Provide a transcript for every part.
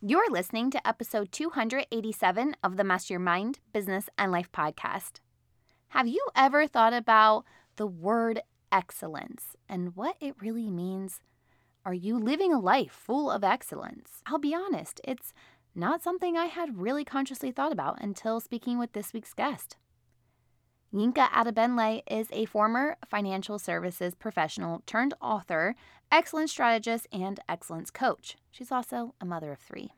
You're listening to episode 287 of the Master Your Mind, Business, and Life podcast. Have you ever thought about the word excellence and what it really means? Are you living a life full of excellence? I'll be honest, it's not something I had really consciously thought about until speaking with this week's guest. Yinka Adebenle is a former financial services professional turned author, excellence strategist, and excellence coach. She's also a mother of three.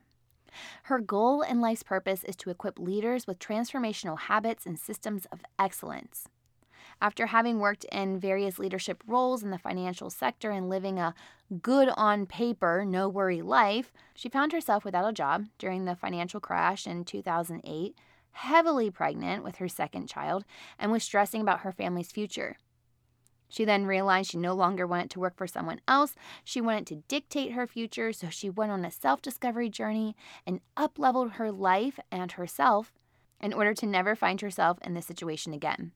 Her goal and life's purpose is to equip leaders with transformational habits and systems of excellence. After having worked in various leadership roles in the financial sector and living a good on paper, no worry life, she found herself without a job during the financial crash in 2008 heavily pregnant with her second child, and was stressing about her family's future. She then realized she no longer wanted to work for someone else. She wanted to dictate her future, so she went on a self discovery journey and upleveled her life and herself in order to never find herself in this situation again.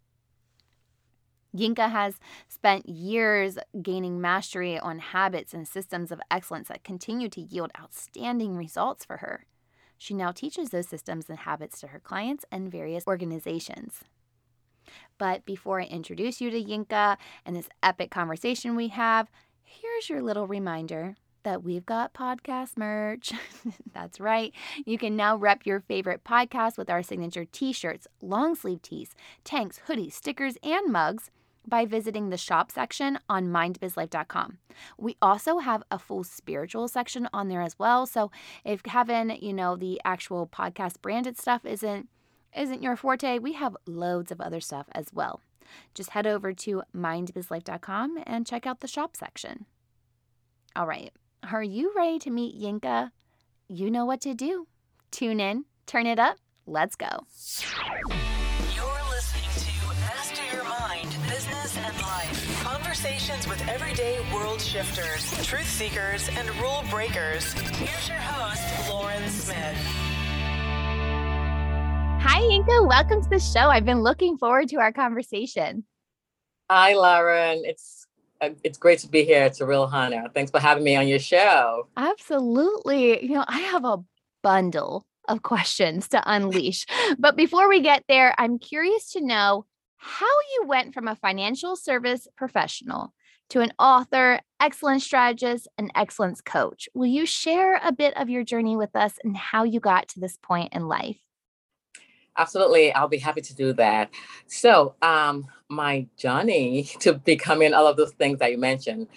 Yinka has spent years gaining mastery on habits and systems of excellence that continue to yield outstanding results for her. She now teaches those systems and habits to her clients and various organizations. But before I introduce you to Yinka and this epic conversation we have, here's your little reminder that we've got podcast merch. That's right. You can now rep your favorite podcast with our signature t shirts, long sleeve tees, tanks, hoodies, stickers, and mugs by visiting the shop section on mindbizlife.com. We also have a full spiritual section on there as well. So if having, you know, the actual podcast branded stuff isn't isn't your forte, we have loads of other stuff as well. Just head over to mindbizlife.com and check out the shop section. All right. Are you ready to meet Yinka? You know what to do. Tune in, turn it up, let's go. Conversations with everyday world shifters, truth seekers, and rule breakers. Here's your host, Lauren Smith. Hi, Yinka. Welcome to the show. I've been looking forward to our conversation. Hi, Lauren. It's uh, it's great to be here. It's a real honor. Thanks for having me on your show. Absolutely. You know, I have a bundle of questions to unleash. but before we get there, I'm curious to know how you went from a financial service professional to an author, excellence strategist, and excellence coach. Will you share a bit of your journey with us and how you got to this point in life? Absolutely, I'll be happy to do that. So, um, my journey to becoming all of those things that you mentioned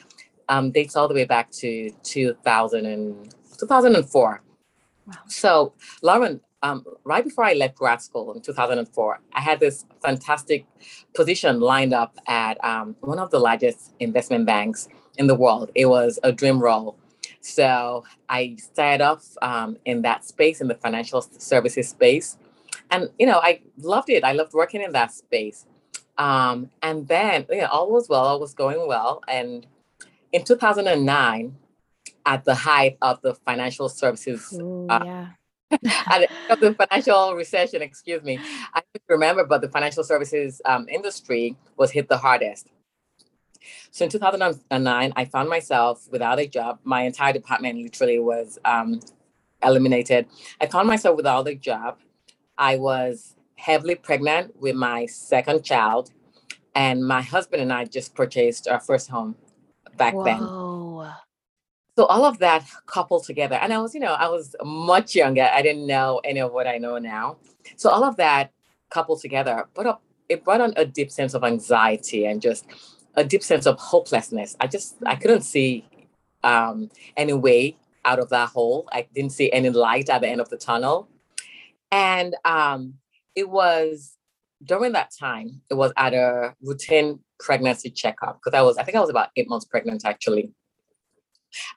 um, dates all the way back to 2000 and, 2004. Wow. So, Lauren, um, right before I left grad school in 2004, I had this fantastic position lined up at um, one of the largest investment banks in the world. It was a dream role. So I started off um, in that space, in the financial services space. And, you know, I loved it. I loved working in that space. Um, and then, you know, all was well, all was going well. And in 2009, at the height of the financial services Ooh, uh, yeah the financial recession, excuse me. I remember, but the financial services um, industry was hit the hardest. So in 2009, I found myself without a job. My entire department literally was um, eliminated. I found myself without a job. I was heavily pregnant with my second child, and my husband and I just purchased our first home back then so all of that coupled together and i was you know i was much younger i didn't know any of what i know now. So all of that coupled together but it brought on a deep sense of anxiety and just a deep sense of hopelessness. I just i couldn't see um, any way out of that hole. I didn't see any light at the end of the tunnel. And um, it was during that time it was at a routine pregnancy checkup because i was i think i was about eight months pregnant actually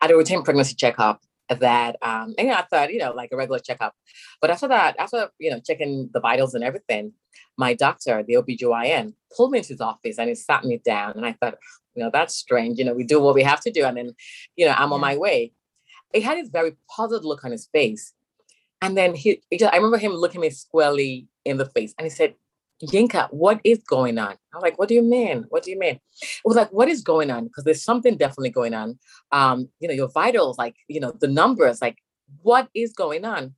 at a routine pregnancy checkup that um and I thought, you know, like a regular checkup. But after that, after you know, checking the vitals and everything, my doctor, the OBGYN, pulled me into his office and he sat me down. And I thought, you know, that's strange. You know, we do what we have to do, and then, you know, I'm yeah. on my way. He had this very puzzled look on his face. And then he, he just, I remember him looking me squarely in the face and he said, Yinka, what is going on? I'm like, what do you mean? What do you mean? It was like, what is going on? Because there's something definitely going on. Um, you know, your vitals, like, you know, the numbers, like, what is going on?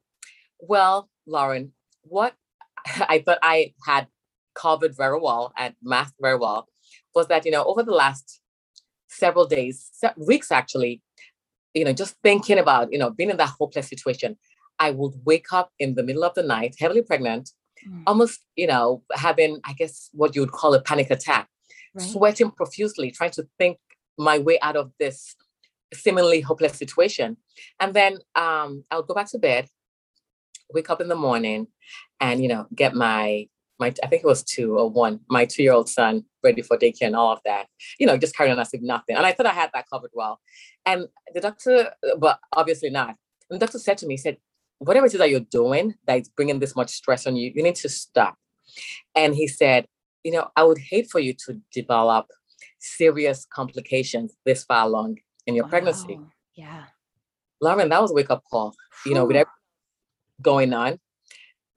Well, Lauren, what I thought I had covered very well and masked very well was that, you know, over the last several days, weeks actually, you know, just thinking about, you know, being in that hopeless situation, I would wake up in the middle of the night, heavily pregnant, mm. almost, you know, having, I guess, what you would call a panic attack, right. sweating profusely, trying to think my way out of this seemingly hopeless situation. And then um, I'll go back to bed, wake up in the morning, and you know, get my my I think it was two or one, my two year old son ready for daycare and all of that. You know, just carrying on as if nothing. And I thought I had that covered well. And the doctor, but obviously not. And the doctor said to me, he said, whatever it is that you're doing that is bringing this much stress on you, you need to stop. And he said, you know, I would hate for you to develop serious complications this far along in your wow. pregnancy. Yeah. Lauren, that was a wake up call. You know, with everything going on,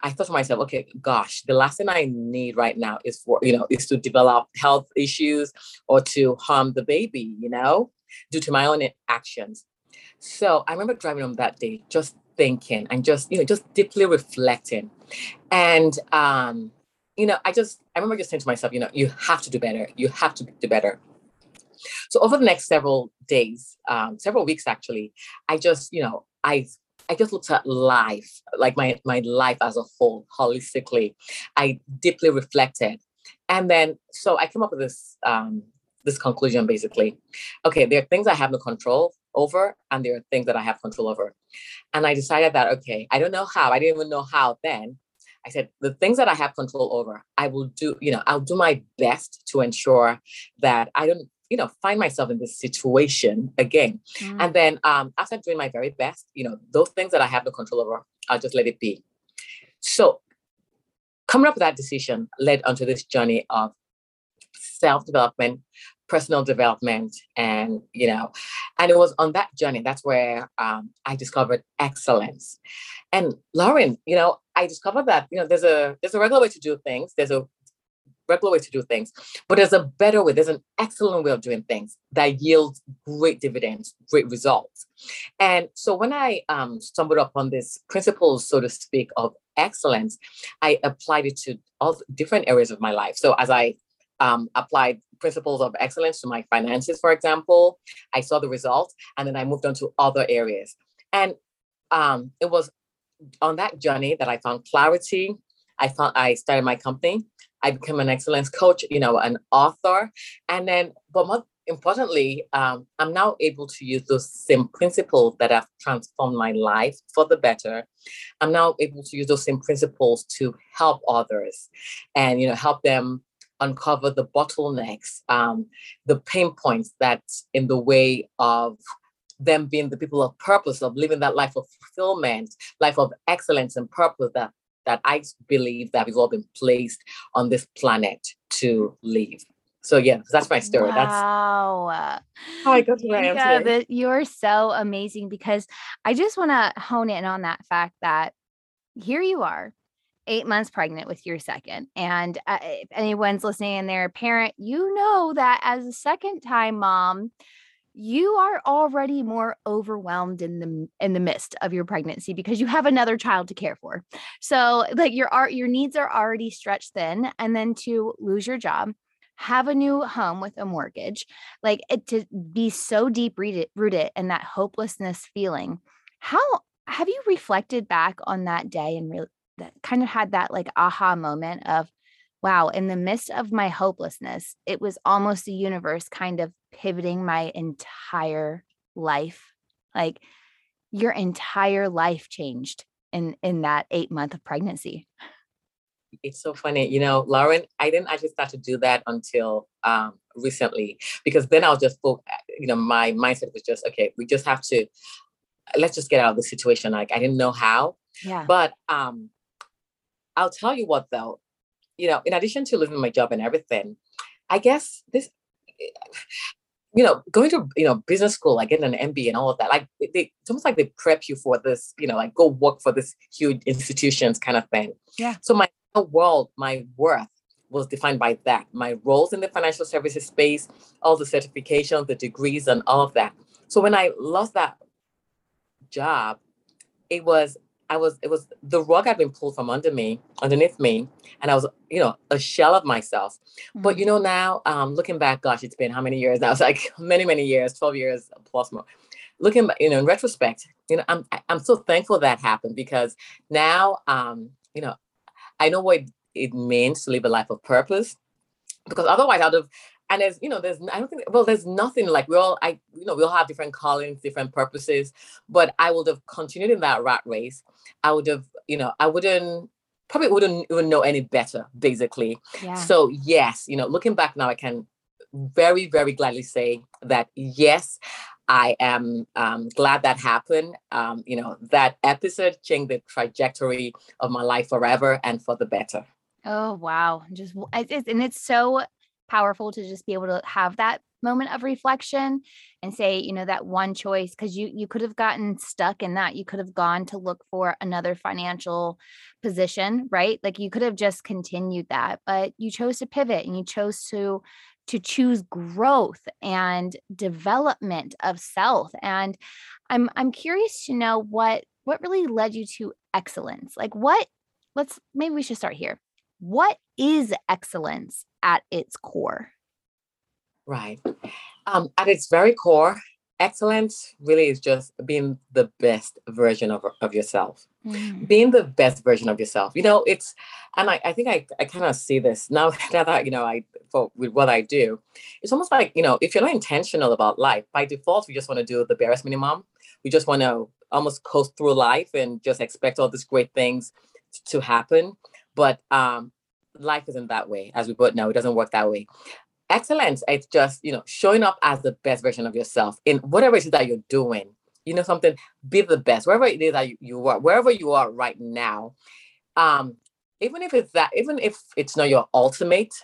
I thought to myself, okay, gosh, the last thing I need right now is for, you know, is to develop health issues or to harm the baby, you know, due to my own actions. So I remember driving home that day, just thinking and just, you know, just deeply reflecting. And um, you know, I just I remember just saying to myself, you know, you have to do better. You have to do better. So over the next several days, um, several weeks actually, I just, you know, I I just looked at life, like my my life as a whole, holistically. I deeply reflected, and then so I came up with this um, this conclusion basically. Okay, there are things I have no control over, and there are things that I have control over, and I decided that okay, I don't know how, I didn't even know how then. I said the things that I have control over, I will do. You know, I'll do my best to ensure that I don't you know, find myself in this situation again. Mm. And then um, after doing my very best, you know, those things that I have no control over, I'll just let it be. So coming up with that decision led onto this journey of self-development, personal development, and you know, and it was on that journey that's where um, I discovered excellence. And Lauren, you know, I discovered that you know there's a there's a regular way to do things. There's a regular way to do things, but there's a better way. There's an excellent way of doing things that yields great dividends, great results. And so when I um, stumbled upon this principles, so to speak, of excellence, I applied it to all different areas of my life. So as I um, applied principles of excellence to my finances, for example, I saw the results, and then I moved on to other areas. And um, it was on that journey that I found clarity. I found I started my company I became an excellence coach, you know, an author. And then, but more importantly, um, I'm now able to use those same principles that have transformed my life for the better. I'm now able to use those same principles to help others and, you know, help them uncover the bottlenecks, um, the pain points that's in the way of them being the people of purpose, of living that life of fulfillment, life of excellence and purpose that that I believe that we've all been placed on this planet to live. So yeah, that's my story. Wow. That's how I got to where I am yeah, today. You're so amazing because I just want to hone in on that fact that here you are, eight months pregnant with your second. And uh, if anyone's listening and they're a parent, you know that as a second time mom, you are already more overwhelmed in the in the midst of your pregnancy because you have another child to care for. So like your art your needs are already stretched thin and then to lose your job, have a new home with a mortgage, like it to be so deep rooted rooted in that hopelessness feeling. How have you reflected back on that day and really that kind of had that like aha moment of wow, in the midst of my hopelessness, it was almost the universe kind of pivoting my entire life. Like your entire life changed in in that 8 month of pregnancy. It's so funny, you know, Lauren, I didn't actually start to do that until um recently because then I was just you know, my mindset was just okay, we just have to let's just get out of the situation. Like I didn't know how. Yeah. But um I'll tell you what though, you know, in addition to living my job and everything, I guess this, you know, going to you know business school, like getting an MBA and all of that, like they, it's almost like they prep you for this, you know, like go work for this huge institutions kind of thing. Yeah. So my world, my worth was defined by that. My roles in the financial services space, all the certifications, the degrees, and all of that. So when I lost that job, it was I was it was the rug had been pulled from under me, underneath me, and I was, you know, a shell of myself. Mm-hmm. But you mm-hmm. know, now um looking back, gosh, it's been how many years now? It's like many, many years, 12 years plus more. Looking you know, in retrospect, you know, I'm I'm so thankful that happened because now um, you know, I know what it means to live a life of purpose. Because otherwise I'd have and there's you know there's i don't think well there's nothing like we all i you know we all have different callings different purposes but i would have continued in that rat race i would have you know i wouldn't probably wouldn't even know any better basically yeah. so yes you know looking back now i can very very gladly say that yes I am um, glad that happened. Um, you know, that episode changed the trajectory of my life forever and for the better. Oh wow! Just and it's so powerful to just be able to have that moment of reflection and say you know that one choice because you you could have gotten stuck in that. You could have gone to look for another financial position right? Like you could have just continued that but you chose to pivot and you chose to to choose growth and development of self. And i'm i'm curious to know what what really led you to excellence? Like what let's maybe we should start here what is excellence at its core? Right. Um, at its very core, excellence really is just being the best version of, of yourself mm. being the best version of yourself you know it's and i, I think i, I kind of see this now, now that you know i for with what i do it's almost like you know if you're not intentional about life by default we just want to do the barest minimum we just want to almost coast through life and just expect all these great things to happen but um life isn't that way, as we both know. It doesn't work that way. Excellence, it's just, you know, showing up as the best version of yourself in whatever it is that you're doing. You know, something, be the best, wherever it is that you, you are, wherever you are right now. Um, even if it's that, even if it's not your ultimate,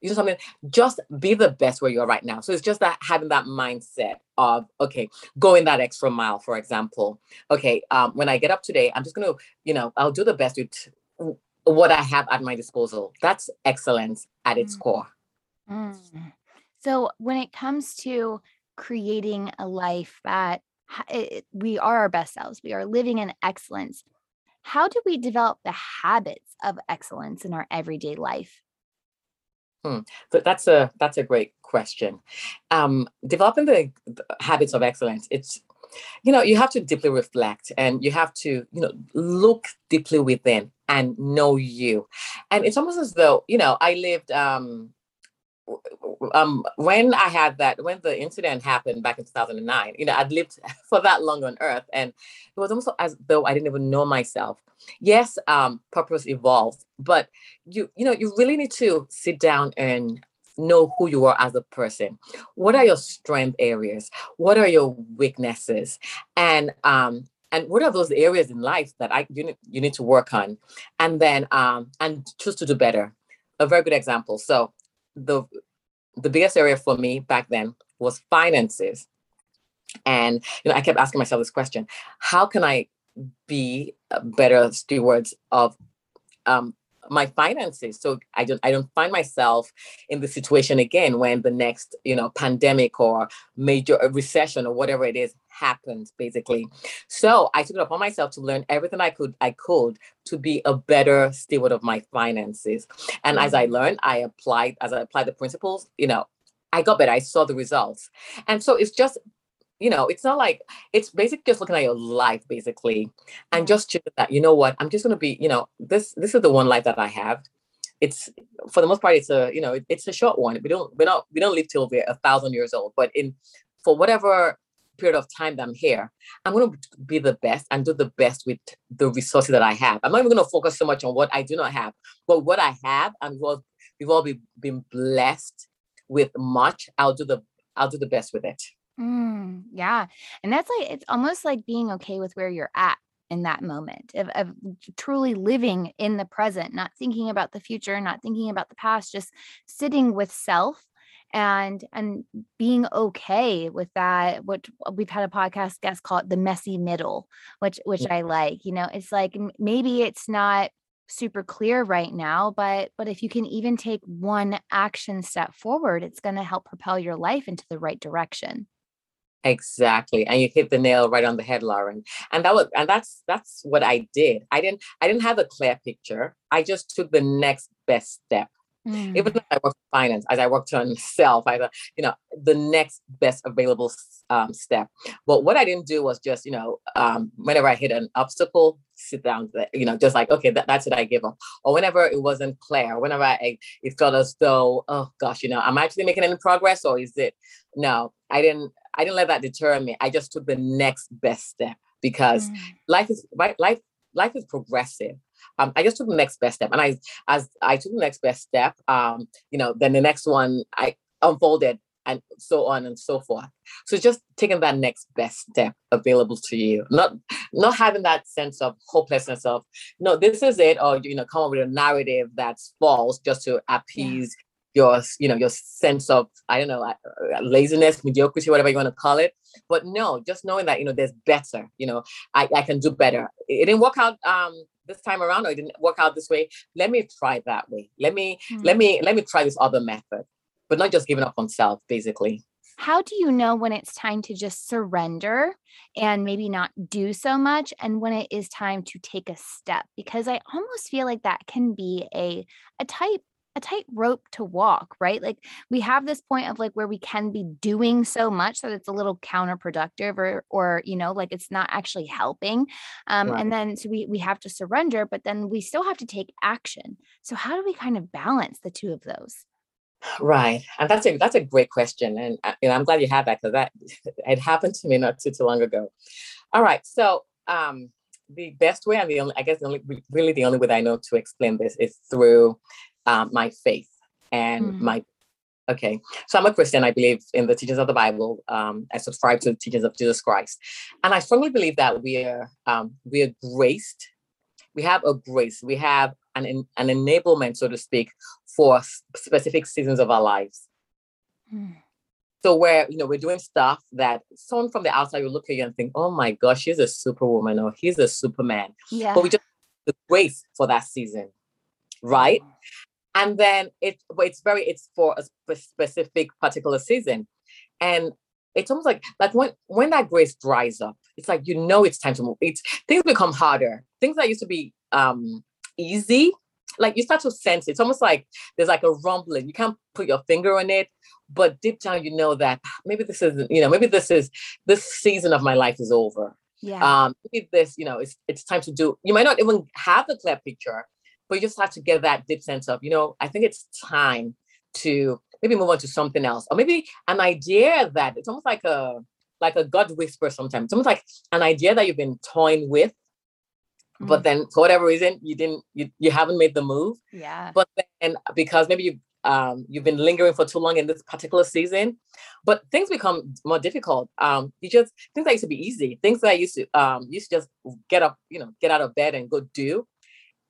you know something, just be the best where you are right now. So it's just that having that mindset of, okay, going that extra mile, for example. Okay, um, when I get up today, I'm just gonna, you know, I'll do the best with what I have at my disposal. That's excellence at its mm. core. Mm. So, when it comes to creating a life that it, we are our best selves, we are living in excellence, how do we develop the habits of excellence in our everyday life? Hmm. So that's a that's a great question. Um, developing the, the habits of excellence, it's you know you have to deeply reflect and you have to you know look deeply within and know you and it's almost as though you know i lived um um when i had that when the incident happened back in 2009 you know i'd lived for that long on earth and it was almost as though i didn't even know myself yes um purpose evolves but you you know you really need to sit down and know who you are as a person. What are your strength areas? What are your weaknesses? And um, and what are those areas in life that I you need, you need to work on, and then um, and choose to do better. A very good example. So the the biggest area for me back then was finances, and you know I kept asking myself this question: How can I be better stewards of um, my finances so i don't i don't find myself in the situation again when the next you know pandemic or major uh, recession or whatever it is happens basically so i took it upon myself to learn everything i could i could to be a better steward of my finances and as i mm. learned i applied as i applied the principles you know I got better. I saw the results. And so it's just you know, it's not like it's basically just looking at your life basically and just choosing that, you know what, I'm just gonna be, you know, this this is the one life that I have. It's for the most part, it's a, you know, it's a short one. We don't we don't we don't live till we're a thousand years old, but in for whatever period of time that I'm here, I'm going to be the best and do the best with the resources that I have. I'm not even going to focus so much on what I do not have, but what I have, and we've all be, been blessed with much. I'll do the I'll do the best with it. Mm, yeah. And that's like, it's almost like being okay with where you're at in that moment of, of truly living in the present, not thinking about the future, not thinking about the past, just sitting with self and and being okay with that what we've had a podcast guest call it the messy middle which which i like you know it's like maybe it's not super clear right now but but if you can even take one action step forward it's going to help propel your life into the right direction Exactly. And you hit the nail right on the head, Lauren. And that was and that's that's what I did. I didn't I didn't have a clear picture. I just took the next best step. Mm. Even though I worked finance, as I worked on self, I thought, you know, the next best available um, step. But what I didn't do was just, you know, um, whenever I hit an obstacle, sit down, you know, just like, okay, that, that's it, I give up. Or whenever it wasn't clear, whenever I, it felt as though, oh gosh, you know, I'm I actually making any progress or is it, no, I didn't, I didn't let that deter me. I just took the next best step because mm. life is, life, life is progressive um, I just took the next best step. And I, as I took the next best step, um, you know, then the next one I unfolded and so on and so forth. So just taking that next best step available to you, not not having that sense of hopelessness of no, this is it, or you know, come up with a narrative that's false just to appease. Your you know your sense of I don't know uh, laziness, mediocrity, whatever you want to call it. But no, just knowing that you know there's better. You know, I, I can do better. It didn't work out um this time around or it didn't work out this way let me try that way let me mm-hmm. let me let me try this other method but not just giving up on self basically how do you know when it's time to just surrender and maybe not do so much and when it is time to take a step because i almost feel like that can be a a tight a tight rope to walk, right? Like we have this point of like where we can be doing so much that it's a little counterproductive or or you know, like it's not actually helping. Um, right. and then so we we have to surrender, but then we still have to take action. So how do we kind of balance the two of those? Right, and that's a that's a great question, and uh, you know I'm glad you had that because that it happened to me not too too long ago. All right, so um, the best way and the only I guess the only really the only way that I know to explain this is through um, my faith and mm. my okay. So i'm a christian. I believe in the teachings of the bible um, i subscribe to the teachings of jesus christ. And i strongly believe that we are um, we are graced. We have a grace. We have an, an enablement so to speak for specific seasons of our lives. Mm. so where you know we're doing stuff that someone from the outside will look at you and think oh my gosh she's a superwoman or he's a superman. Yeah. but we just the grace for that season right? Mm and then it it's very it's for a specific particular season. And it's almost like like when when that grace dries up it's like you know it's time to move. It's things become harder. Things that used to be um easy like you start to sense it. it's almost like there's like a rumbling. You can't put your finger on it but deep down you know that maybe this is you know maybe this is this season of my life is over. Yeah. Um maybe this you know it's it's time to do you might not even have the clear picture but you just have to get that deep sense of, you know, I think it's time to maybe move on to something else, or maybe an idea that it's almost like a like a gut whisper sometimes. It's almost like an idea that you've been toying with, mm-hmm. but then for whatever reason you didn't you, you haven't made the move. Yeah. But then because maybe you um, you've been lingering for too long in this particular season, but things become more difficult. Um, you just things that used to be easy, things that I used to um used to just get up, you know, get out of bed and go do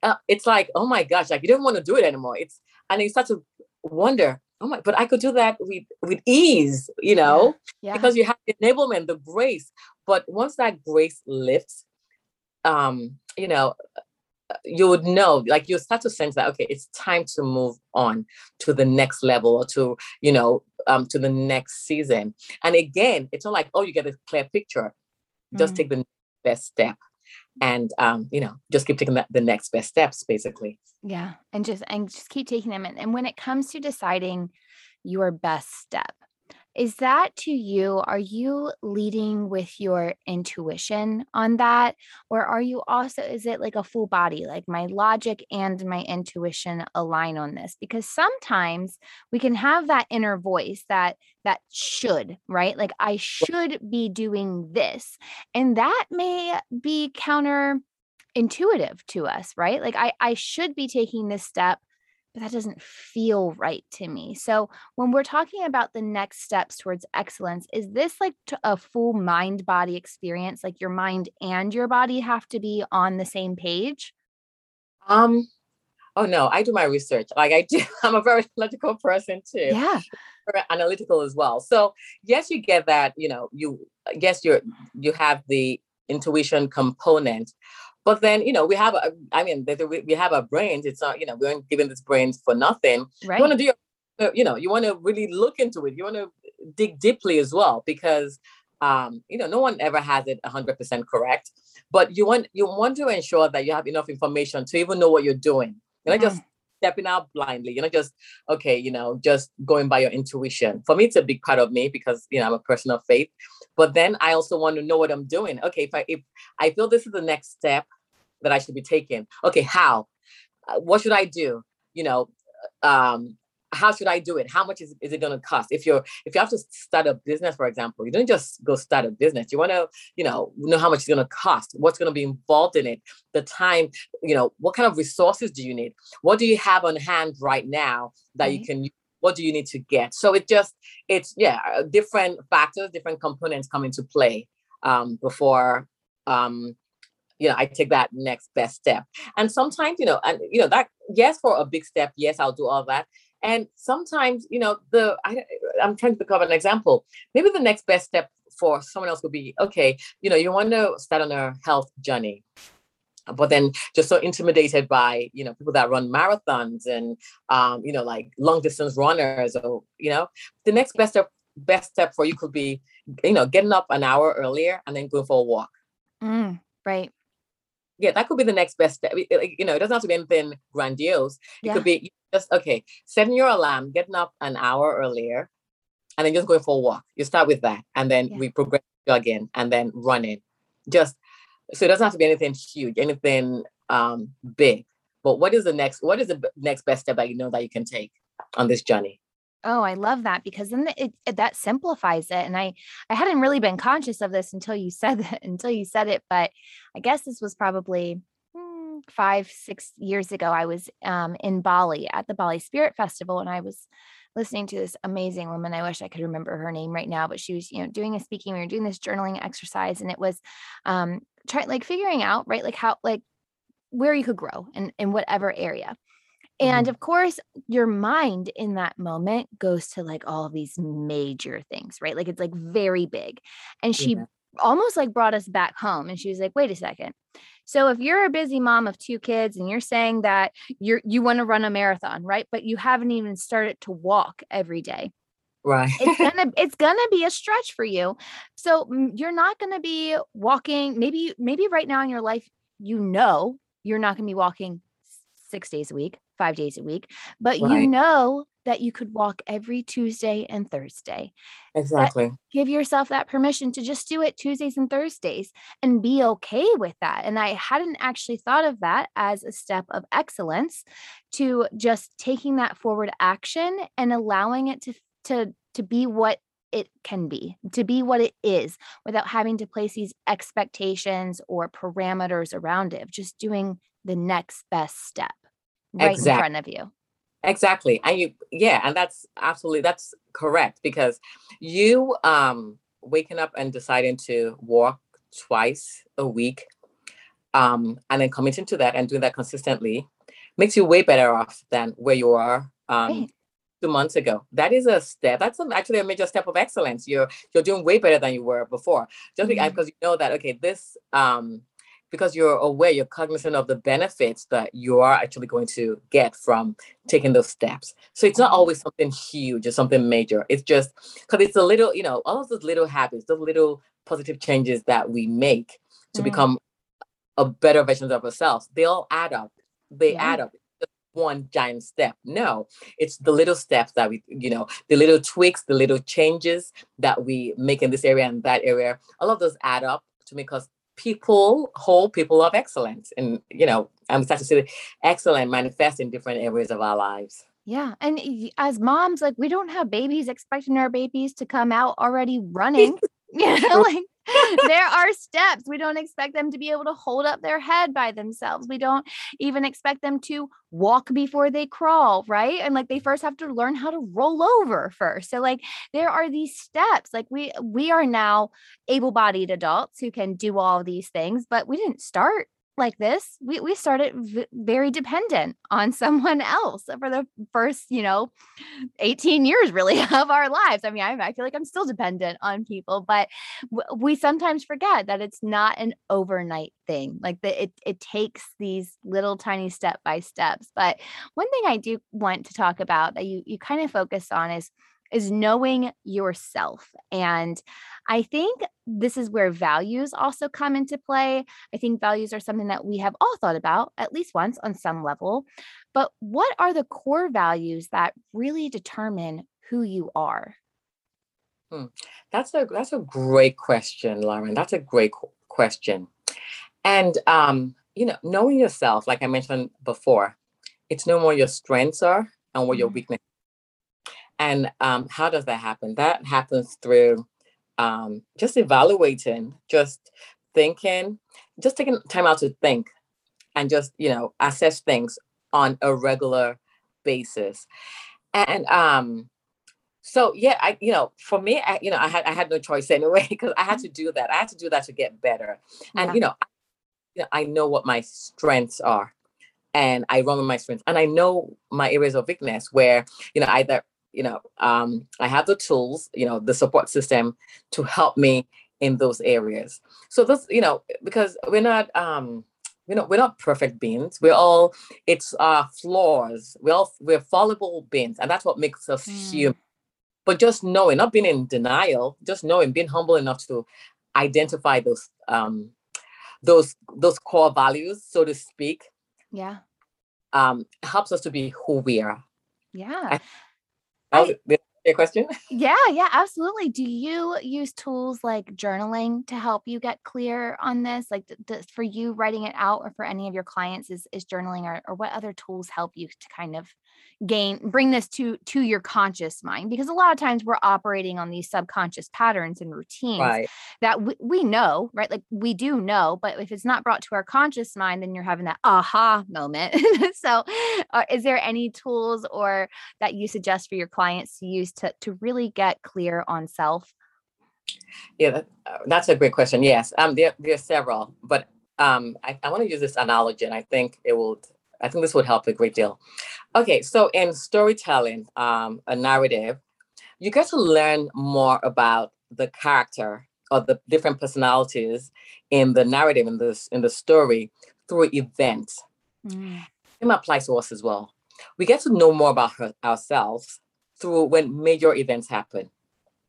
uh, it's like, oh my gosh, like you don't want to do it anymore. It's and you start to wonder, oh my, but I could do that with with ease, you know, yeah. Yeah. because you have the enablement, the grace. But once that grace lifts, um, you know, you would know, like you start to sense that okay, it's time to move on to the next level or to, you know, um, to the next season. And again, it's not like, oh, you get a clear picture. Just mm-hmm. take the best step and um, you know just keep taking the, the next best steps basically. Yeah and just and just keep taking them and, and when it comes to deciding your best step is that to you are you leading with your intuition on that? Or are you also is it like a full body like my logic and my intuition align on this? Because sometimes we can have that inner voice that that should right? Like i should be doing this. And that may be counter intuitive to us right? Like i i should be taking this step but that doesn't feel right to me. So, when we're talking about the next steps towards excellence, is this like a full mind body experience? Like your mind and your body have to be on the same page? Um, oh no, I do my research. Like I do, I'm a very logical person too. Yeah. Very analytical as well. So, yes, you get that, you know, you yes, you're you have the intuition component but then, you know, we have, a, I mean, we have our brains. It's not, you know, we aren't given this brains for nothing. Right. You want to do your, you know, you want to really look into it. You want to dig deeply as well, because um, you know, no one ever has it 100% correct, but you want you want to ensure that you have enough information to even know what you're doing. You're not just stepping out blindly. You're not just okay, you know, just going by your intuition. For me, it's a big part of me because you know I'm a person of faith. But then I also want to know what I'm doing. Okay, if I if I feel this is the next step that I should be taking, okay, how? Uh, what should I do? You know, um, how should I do it? How much is, is it going to cost? If you're if you have to start a business, for example, you don't just go start a business. You want to, you know, know how much it's going to cost, what's going to be involved in it, the time, you know, what kind of resources do you need? What do you have on hand right now that you can what do you need to get? So it just it's yeah, uh, different factors, different components come into play um, before um, you know, I take that next best step. And sometimes, you know, and you know, that yes, for a big step, yes, I'll do all that. And sometimes, you know, the I, I'm trying to think of an example. Maybe the next best step for someone else would be, okay, you know, you want to start on a health journey, but then just so intimidated by, you know, people that run marathons and, um, you know, like long distance runners, or you know, the next best step best step for you could be, you know, getting up an hour earlier and then going for a walk. Mm, right yeah, that could be the next best step. You know, it doesn't have to be anything grandiose. It yeah. could be just okay, setting your alarm, getting up an hour earlier, and then just going for a walk. You start with that, and then yeah. we progress again, and then running. Just so it doesn't have to be anything huge, anything um big. But what is the next? What is the next best step that you know that you can take on this journey? Oh, I love that because then it, it, that simplifies it. And I I hadn't really been conscious of this until you said that until you said it, but I guess this was probably five six years ago. I was um, in Bali at the Bali Spirit Festival, and I was listening to this amazing woman. I wish I could remember her name right now, but she was you know doing a speaking. We were doing this journaling exercise, and it was um, trying like figuring out right like how like where you could grow in in whatever area and mm-hmm. of course, your mind in that moment goes to like all these major things, right? Like it's like very big. And she yeah. Almost like brought us back home and she was like, wait a second. So if you're a busy mom of two kids and you're saying that you're you want to run a marathon, right? But you haven't even started to walk every day. Right. it's gonna it's gonna be a stretch for you. So you're not gonna be walking. Maybe maybe right now in your life, you know you're not gonna be walking six days a week, five days a week, but right. you know that you could walk every Tuesday and Thursday. Exactly. That, give yourself that permission to just do it Tuesdays and Thursdays and be okay with that. And I hadn't actually thought of that as a step of excellence to just taking that forward action and allowing it to to to be what it can be, to be what it is without having to place these expectations or parameters around it, just doing the next best step right exactly. in front of you. Exactly. And you yeah, and that's absolutely that's correct because you um waking up and deciding to walk twice a week um and then committing to that and doing that consistently makes you way better off than where you are um right. two months ago. That is a step. That's actually a major step of excellence. You're you're doing way better than you were before. Just mm-hmm. because you know that okay, this um because you're aware, you're cognizant of the benefits that you are actually going to get from taking those steps. So it's not mm-hmm. always something huge or something major. It's just because it's a little, you know, all of those little habits, those little positive changes that we make to mm. become a better version of ourselves, they all add up. They yeah. add up one giant step. No, it's the little steps that we, you know, the little tweaks, the little changes that we make in this area and that area. All of those add up to make us people, whole people of excellence. And, you know, I'm start to see excellent manifest in different areas of our lives. Yeah. And as moms, like we don't have babies expecting our babies to come out already running. you know, like there are steps. We don't expect them to be able to hold up their head by themselves. We don't even expect them to walk before they crawl, right? And like they first have to learn how to roll over first. So like there are these steps. Like we we are now able-bodied adults who can do all these things, but we didn't start like this we, we started v- very dependent on someone else for the first you know 18 years really of our lives. I mean I, I feel like i'm still dependent on people but w- we sometimes forget that it's not an overnight thing like that it, it takes these little tiny step by steps. But one thing i do want to talk about that you you kind of focus on is is knowing yourself. And I think this is where values also come into play. I think values are something that we have all thought about at least once on some level. But what are the core values that really determine who you are? Hmm. That's a that's a great question, Lauren. That's a great question. And um, you know, knowing yourself, like I mentioned before, it's know what your strengths are and what your mm-hmm. weaknesses. And um, how does that happen? That happens through um, just evaluating, just thinking, just taking time out to think and just, you know, assess things on a regular basis. And um, so yeah, I you know, for me, I you know, I had I had no choice anyway because I had to do that. I had to do that to get better. And yeah. you know, I, you know, I know what my strengths are and I run with my strengths. And I know my areas of weakness where, you know, either you know, um, I have the tools, you know, the support system to help me in those areas. So this, you know, because we're not, um, you know, we're not perfect beings. We're all, it's our flaws. We're all, we're fallible beings, and that's what makes us mm. human. But just knowing, not being in denial, just knowing, being humble enough to identify those, um, those, those core values, so to speak. Yeah. Um, helps us to be who we are. Yeah. I, How's it? Your question? Yeah, yeah, absolutely. Do you use tools like journaling to help you get clear on this? Like for you writing it out or for any of your clients is, is journaling or, or what other tools help you to kind of gain bring this to to your conscious mind because a lot of times we're operating on these subconscious patterns and routines right. that we, we know right like we do know but if it's not brought to our conscious mind then you're having that aha moment so uh, is there any tools or that you suggest for your clients to use to to really get clear on self yeah that, uh, that's a great question yes um there, there are several but um I, I want to use this analogy and i think it will I think this would help a great deal. Okay, so in storytelling, um, a narrative, you get to learn more about the character or the different personalities in the narrative in this in the story through events. Mm. It applies to us as well. We get to know more about her, ourselves through when major events happen.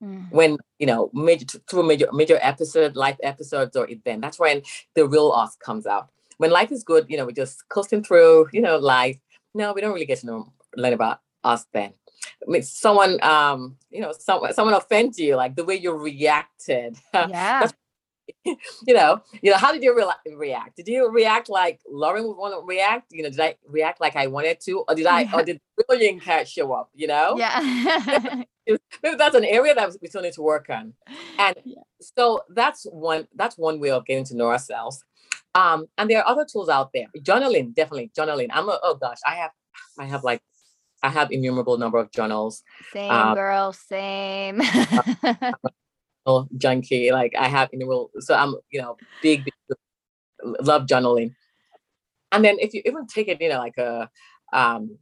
Mm. When you know major through major major episode, life episodes or event, that's when the real us comes out when life is good, you know, we're just coasting through, you know, life. No, we don't really get to know learn about us then. I mean, someone, um, you know, someone someone offends you, like the way you reacted. Yeah. you know, you know, how did you re- react? Did you react like Lauren would want to react? You know, did I react like I wanted to, or did I, yeah. or did brilliant cat show up? You know, yeah. maybe that's an area that we still need to work on, and yeah. so that's one that's one way of getting to know ourselves. Um, and there are other tools out there. Journaling, definitely journaling. I'm a, oh gosh, I have I have like I have innumerable number of journals. Same um, girl, same. Junkie. Like I have innumerable. So I'm, you know, big, big love journaling. And then if you even take it, you know, like a um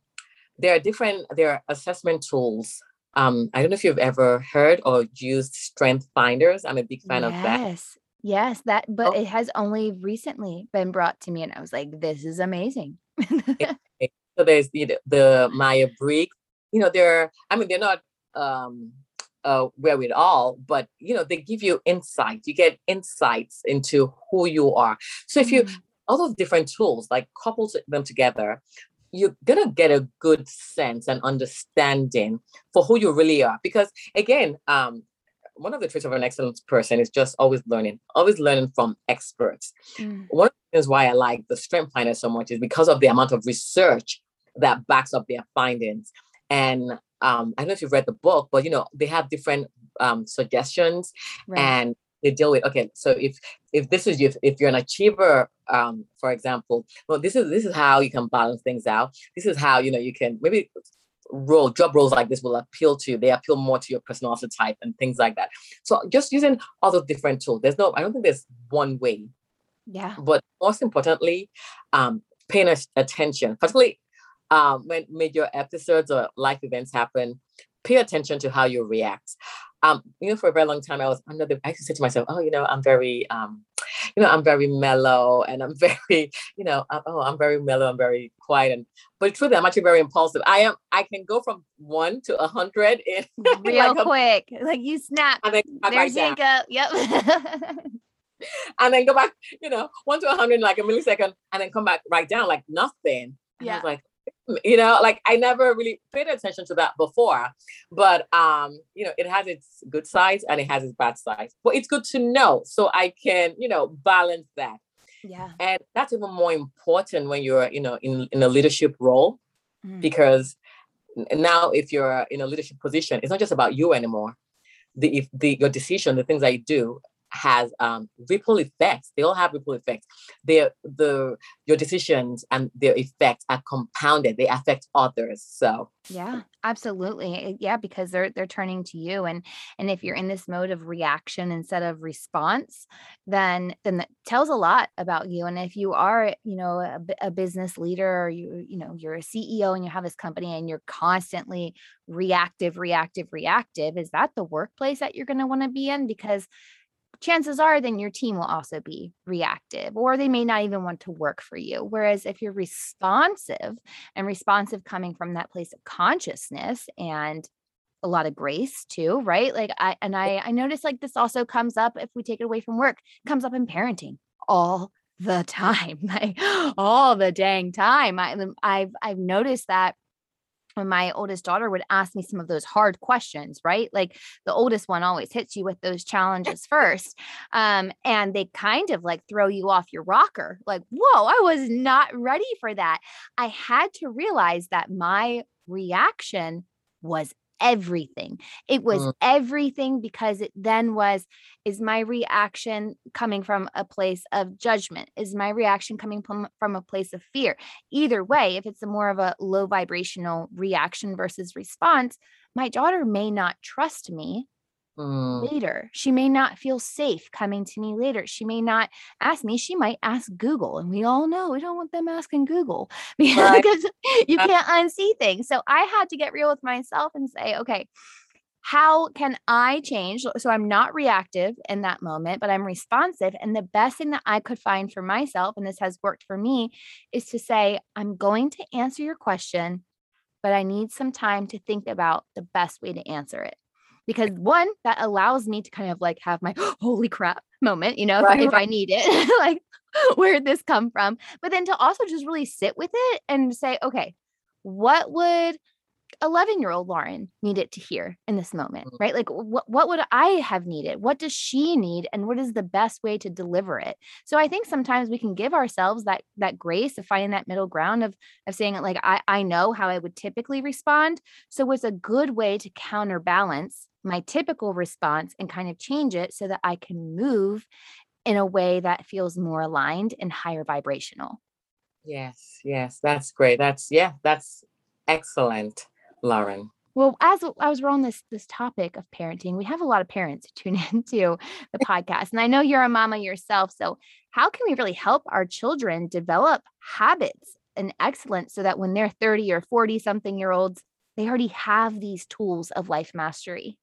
there are different there are assessment tools. Um, I don't know if you've ever heard or used strength finders. I'm a big fan yes. of that. Yes. Yes, that but oh. it has only recently been brought to me and I was like, this is amazing. so there's the, the Maya Briggs, you know, they're I mean, they're not um uh all, but you know, they give you insight. You get insights into who you are. So if you mm. all those different tools, like couple them together, you're gonna get a good sense and understanding for who you really are. Because again, um, one of the traits of an excellent person is just always learning, always learning from experts. Mm. One of the why I like the Strength Finder so much is because of the amount of research that backs up their findings. And um, I don't know if you've read the book, but you know they have different um, suggestions right. and they deal with okay so if if this is you if you're an achiever um for example well this is this is how you can balance things out this is how you know you can maybe role, job roles like this will appeal to you. They appeal more to your personality type and things like that. So just using all those different tools. There's no, I don't think there's one way. Yeah. But most importantly, um, paying attention, particularly um, when major episodes or life events happen, pay attention to how you react. Um, you know, for a very long time, I was under the, I used to say to myself, oh, you know, I'm very, um, you know, I'm very mellow and I'm very, you know, uh, oh, I'm very mellow, I'm very quiet. And but truly, I'm actually very impulsive. I am. I can go from one to a hundred in real like quick. A, like you snap. And then There's Jacob. Yep. and then go back, you know, one to a hundred in like a millisecond, and then come back right down like nothing. And yeah. I was like, you know like i never really paid attention to that before but um you know it has its good sides and it has its bad sides but it's good to know so i can you know balance that. Yeah. And that's even more important when you're you know in in a leadership role mm. because now if you're in a leadership position it's not just about you anymore. The if the your decision the things that you do has um, ripple effects. They all have ripple effects. They the your decisions and their effects are compounded. They affect others. So yeah, absolutely. Eh, yeah, because they're they're turning to you, and and if you're in this mode of reaction instead of response, then then that tells a lot about you. And if you are, you know, a, a business leader, or you you know you're a CEO and you have this company and you're constantly reactive, reactive, reactive, is that the workplace that you're going to want to be in? Because chances are then your team will also be reactive or they may not even want to work for you. Whereas if you're responsive and responsive coming from that place of consciousness and a lot of grace too right? Like i and i i notice like this also comes up if we take it away from work comes up in parenting all the time like all the dang time. I, um, i've i've noticed that when my oldest daughter would ask me some of those hard questions, right? Like the oldest one always hits you with those challenges first. Um, and they kind of like throw you off your rocker. Like, whoa, I was not ready for that. I had to realize that my reaction was everything. It was mm. everything because it then was is my reaction coming from a place of judgment? Is my reaction coming from, from a place of fear? Either way, if it's a more of a low vibrational reaction versus response, my daughter may not trust me mm. later. She may not feel safe coming to me later. She may not ask me. She might ask Google. And we all know we don't want them asking Google because right. you can't unsee things. So I had to get real with myself and say, okay, how can I change? So I'm not reactive in that moment, but I'm responsive. And the best thing that I could find for myself, and this has worked for me, is to say, I'm going to answer your question, but I need some time to think about the best way to answer it because one that allows me to kind of like have my holy crap moment you know right. if, if i need it like where did this come from but then to also just really sit with it and say okay what would 11 year old Lauren needed to hear in this moment, mm. right? Like, what, what would I have needed? What does she need? And what is the best way to deliver it? So I think sometimes we can give ourselves that, that grace of finding that middle ground of, of saying, like, I, I know how I would typically respond. So it's a good way to counterbalance my typical response and kind of change it so that I can move in a way that feels more aligned and higher vibrational. Yes, yes, that's great. That's yeah, that's excellent, Lauren. Well, as as we're on this this topic of parenting, we have a lot of parents who tune into the podcast, and I know you're a mama yourself. So, how can we really help our children develop habits and excellence so that when they're 30 or 40 something year olds, they already have these tools of life mastery?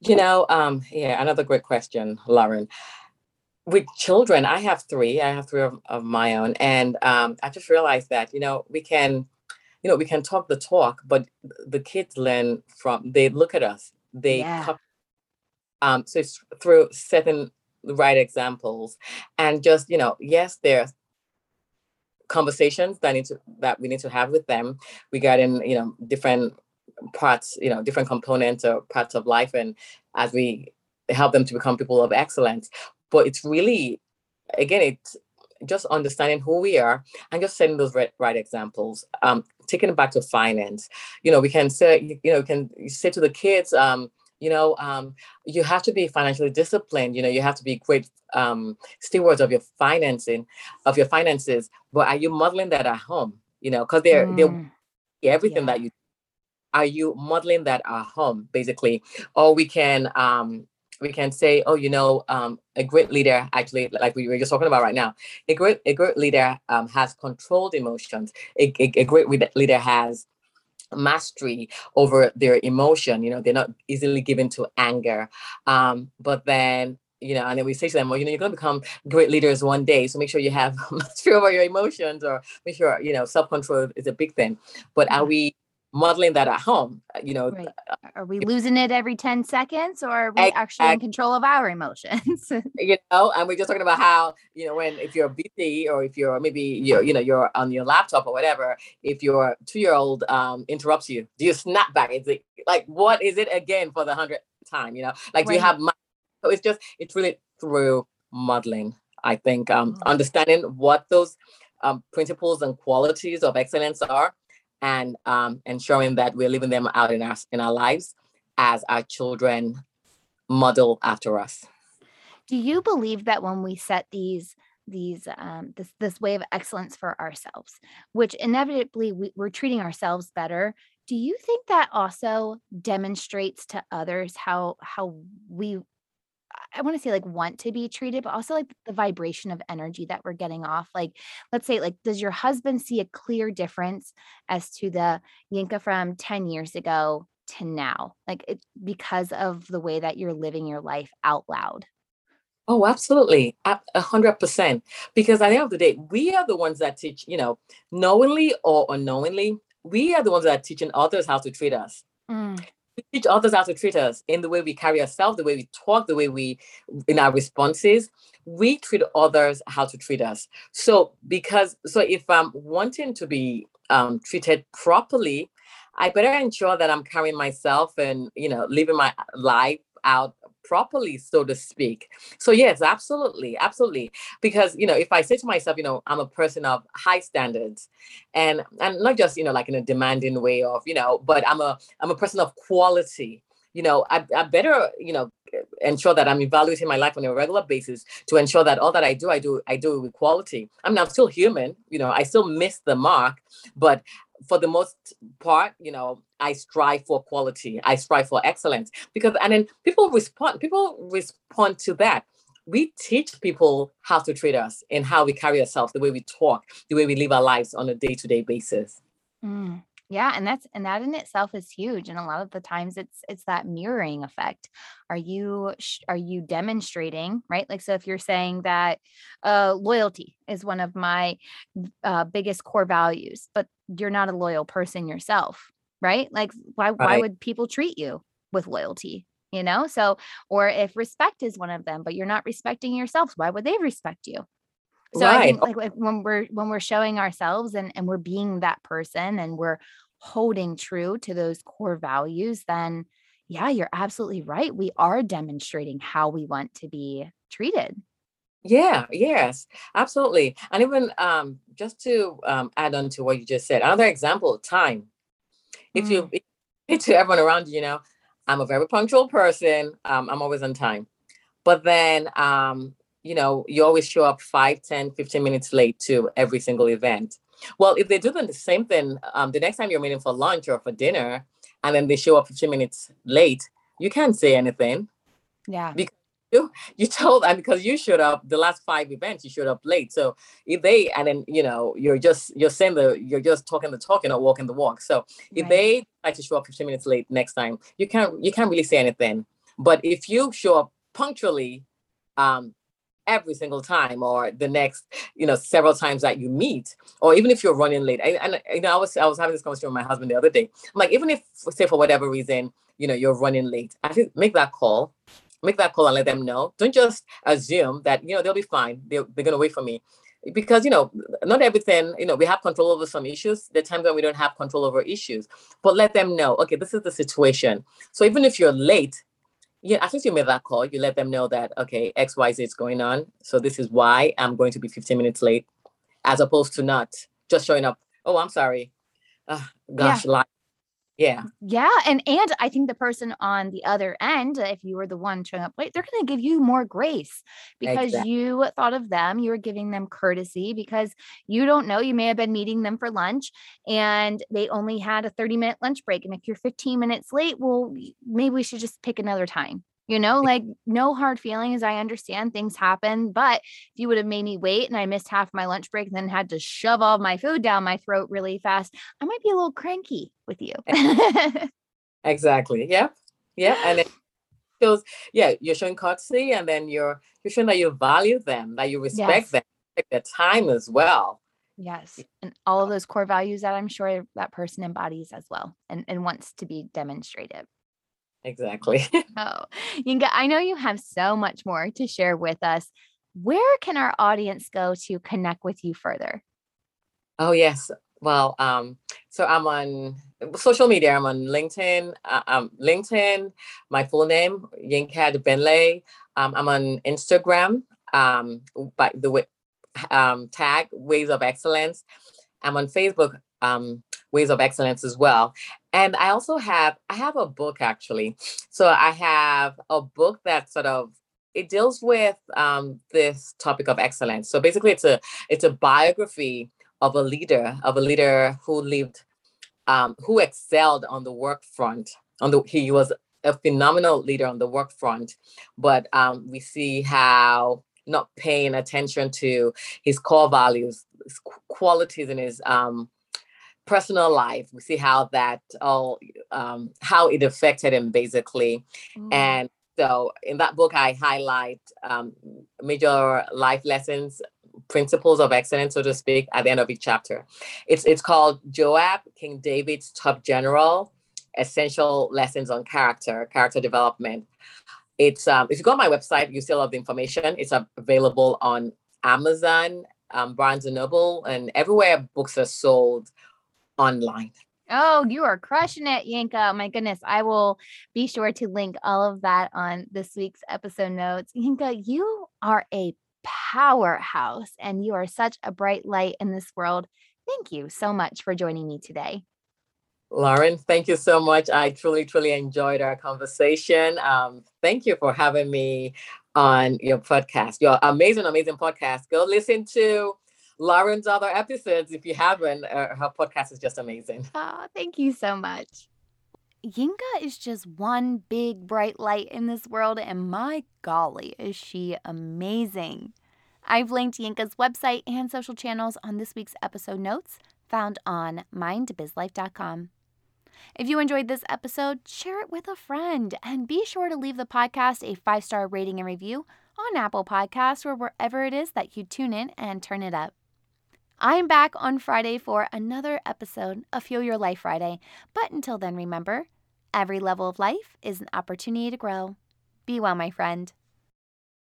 You know, um, yeah, another great question, Lauren. With children, I have three. I have three of, of my own, and um, I just realized that you know we can, you know, we can talk the talk, but the kids learn from. They look at us. They, yeah. um, so it's through setting the right examples, and just you know, yes, there's conversations that need to that we need to have with them regarding you know different parts, you know, different components or parts of life, and as we help them to become people of excellence. But it's really, again, it's just understanding who we are and just setting those right, right examples. Um, taking it back to finance, you know, we can say, you know, we can say to the kids, um, you know, um, you have to be financially disciplined. You know, you have to be great um, stewards of your financing, of your finances. But are you modeling that at home? You know, because they're mm. they're everything yeah. that you are you modeling that at home basically or we can um we can say oh you know um a great leader actually like we were just talking about right now a great a great leader um, has controlled emotions a, a, a great leader has mastery over their emotion you know they're not easily given to anger um, but then you know, and then we say to them, well, you know, you're going to become great leaders one day. So make sure you have mastery over your emotions or make sure, you know, self control is a big thing. But are we modeling that at home? Uh, you know, right. Uh, are we losing it every 10 seconds or are we actually in control of our emotions? you know, and we're just talking about how, you know, when if you're busy or if you're maybe you're, you know, you're on your laptop or whatever, if your two year old um, interrupts you, do you snap back? Is it like, what is it again for the hundredth time? You know, like, right. do you have so it's just it's really through modeling. I think um, mm-hmm. understanding what those um, principles and qualities of excellence are, and um, ensuring that we're living them out in our in our lives as our children model after us. Do you believe that when we set these these um, this this way of excellence for ourselves, which inevitably we, we're treating ourselves better, do you think that also demonstrates to others how how we I want to say like want to be treated, but also like the vibration of energy that we're getting off. Like, let's say, like, does your husband see a clear difference as to the Yinka from 10 years ago to now? Like, it because of the way that you're living your life out loud. Oh, absolutely. A hundred percent. Because at the end of the day, we are the ones that teach, you know, knowingly or unknowingly, we are the ones that are teaching others how to treat us. Mm we teach others how to treat us in the way we carry ourselves, the way we talk, the way we, in our responses, we treat others how to treat us. So, because, so if I'm wanting to be um, treated properly, I better ensure that I'm carrying myself and, you know, living my life out properly, so to speak. So yes, absolutely, absolutely. Because you know, if I say to myself, you know, I'm a person of high standards, and and not just you know like in a demanding way of you know, but I'm a I'm a person of quality. You know, I, I better you know ensure that I'm evaluating my life on a regular basis to ensure that all that I do, I do, I do with quality. I mean, I'm still human, you know, I still miss the mark, but for the most part, you know, I strive for quality. I strive for excellence because, and then people respond. People respond to that. We teach people how to treat us and how we carry ourselves, the way we talk, the way we live our lives on a day-to-day basis. Mm. Yeah, and that's and that in itself is huge and a lot of the times it's it's that mirroring effect. Are you are you demonstrating, right? Like so if you're saying that uh loyalty is one of my uh biggest core values, but you're not a loyal person yourself, right? Like why right. why would people treat you with loyalty? You know? So or if respect is one of them, but you're not respecting yourself, why would they respect you? So right. I think like, when we're when we're showing ourselves and and we're being that person and we're holding true to those core values, then yeah, you're absolutely right. We are demonstrating how we want to be treated. Yeah, yes, absolutely. And even um, just to um, add on to what you just said, another example, time. If mm. you to everyone around you, you know, I'm a very punctual person. Um, I'm always on time. But then um, you know, you always show up 5, 10, 15 minutes late to every single event. Well, if they do the same thing um, the next time you're meeting for lunch or for dinner, and then they show up 15 minutes late, you can't say anything. Yeah. Because you, you told and because you showed up the last five events, you showed up late. So if they and then you know you're just you're saying the you're just talking the talk and not walking the walk. So if right. they like to show up 15 minutes late next time, you can't you can't really say anything. But if you show up punctually, um, every single time or the next you know several times that you meet or even if you're running late. And you know i was i was having this conversation with my husband the other day. I'm like even if say for whatever reason you know you're running late i think make that call make that call and let them know. Don't just assume that you know they'll be fine. They're, they're going to wait for me. Because you know not everything you know we have control over some issues. The times when we don't have control over issues. But let them know okay this is the situation. So even if you're late yeah, I think you made that call. You let them know that okay, X, Y, Z is going on. So this is why I'm going to be 15 minutes late, as opposed to not just showing up. Oh, I'm sorry. Uh, gosh, yeah yeah yeah and and i think the person on the other end if you were the one showing up late they're going to give you more grace because exactly. you thought of them you were giving them courtesy because you don't know you may have been meeting them for lunch and they only had a 30 minute lunch break and if you're 15 minutes late well maybe we should just pick another time you know like no hard feelings i understand things happen but if you would have made me wait and i missed half my lunch break and then had to shove all my food down my throat really fast i might be a little cranky with you eh. exactly yeah yeah and it, feels yeah, you're showing courtesy, and then you're you're showing that you value them, that you respect Yes. them, take their time as well. Yes. And all of oh. those core values that I'm sure that person embodies as well and, and wants to be demonstrated. Exactly. Oh, Yinka, I know you have so much more to share with us. Where can our audience go to connect with you further? Oh yes. Well, um, so I'm on social media. I'm on LinkedIn. Uh, um, LinkedIn. My full name Yinka Benley. Um, I'm on Instagram. Um, by the way, um, tag Ways of Excellence. I'm on Facebook. Um, Ways of Excellence as well. And I also have I have a book actually. So I have a book that sort of it deals with um, this topic of excellence. So basically, it's a it's a biography of a leader of a leader who lived um, who excelled on the work front on the he was a phenomenal leader on the work front but um, we see how not paying attention to his core values his qualities in his um, personal life we see how that all um, how it affected him basically and so in that book, I highlight um, major life lessons, principles of excellence, so to speak, at the end of each chapter. It's it's called Joab, King David's top general, essential lessons on character, character development. It's um, if you go on my website, you still have the information. It's available on Amazon, um, Barnes and Noble, and everywhere books are sold online. Oh, you are crushing it, Yinka. My goodness. I will be sure to link all of that on this week's episode notes. Yinka, you are a powerhouse and you are such a bright light in this world. Thank you so much for joining me today. Lauren, thank you so much. I truly, truly enjoyed our conversation. Um, thank you for having me on your podcast, your amazing, amazing podcast. Go listen to Lauren's other episodes if you haven't. Uh, her podcast is just amazing. Oh, thank you so much. Yinka is just one big bright light in this world, and my golly, is she amazing. I've linked Yinka's website and social channels on this week's episode notes found on mindbizlife.com. If you enjoyed this episode, share it with a friend and be sure to leave the podcast a five star rating and review on Apple Podcasts or wherever it is that you tune in and turn it up. I'm back on Friday for another episode of Fuel Your Life Friday. But until then, remember every level of life is an opportunity to grow. Be well, my friend.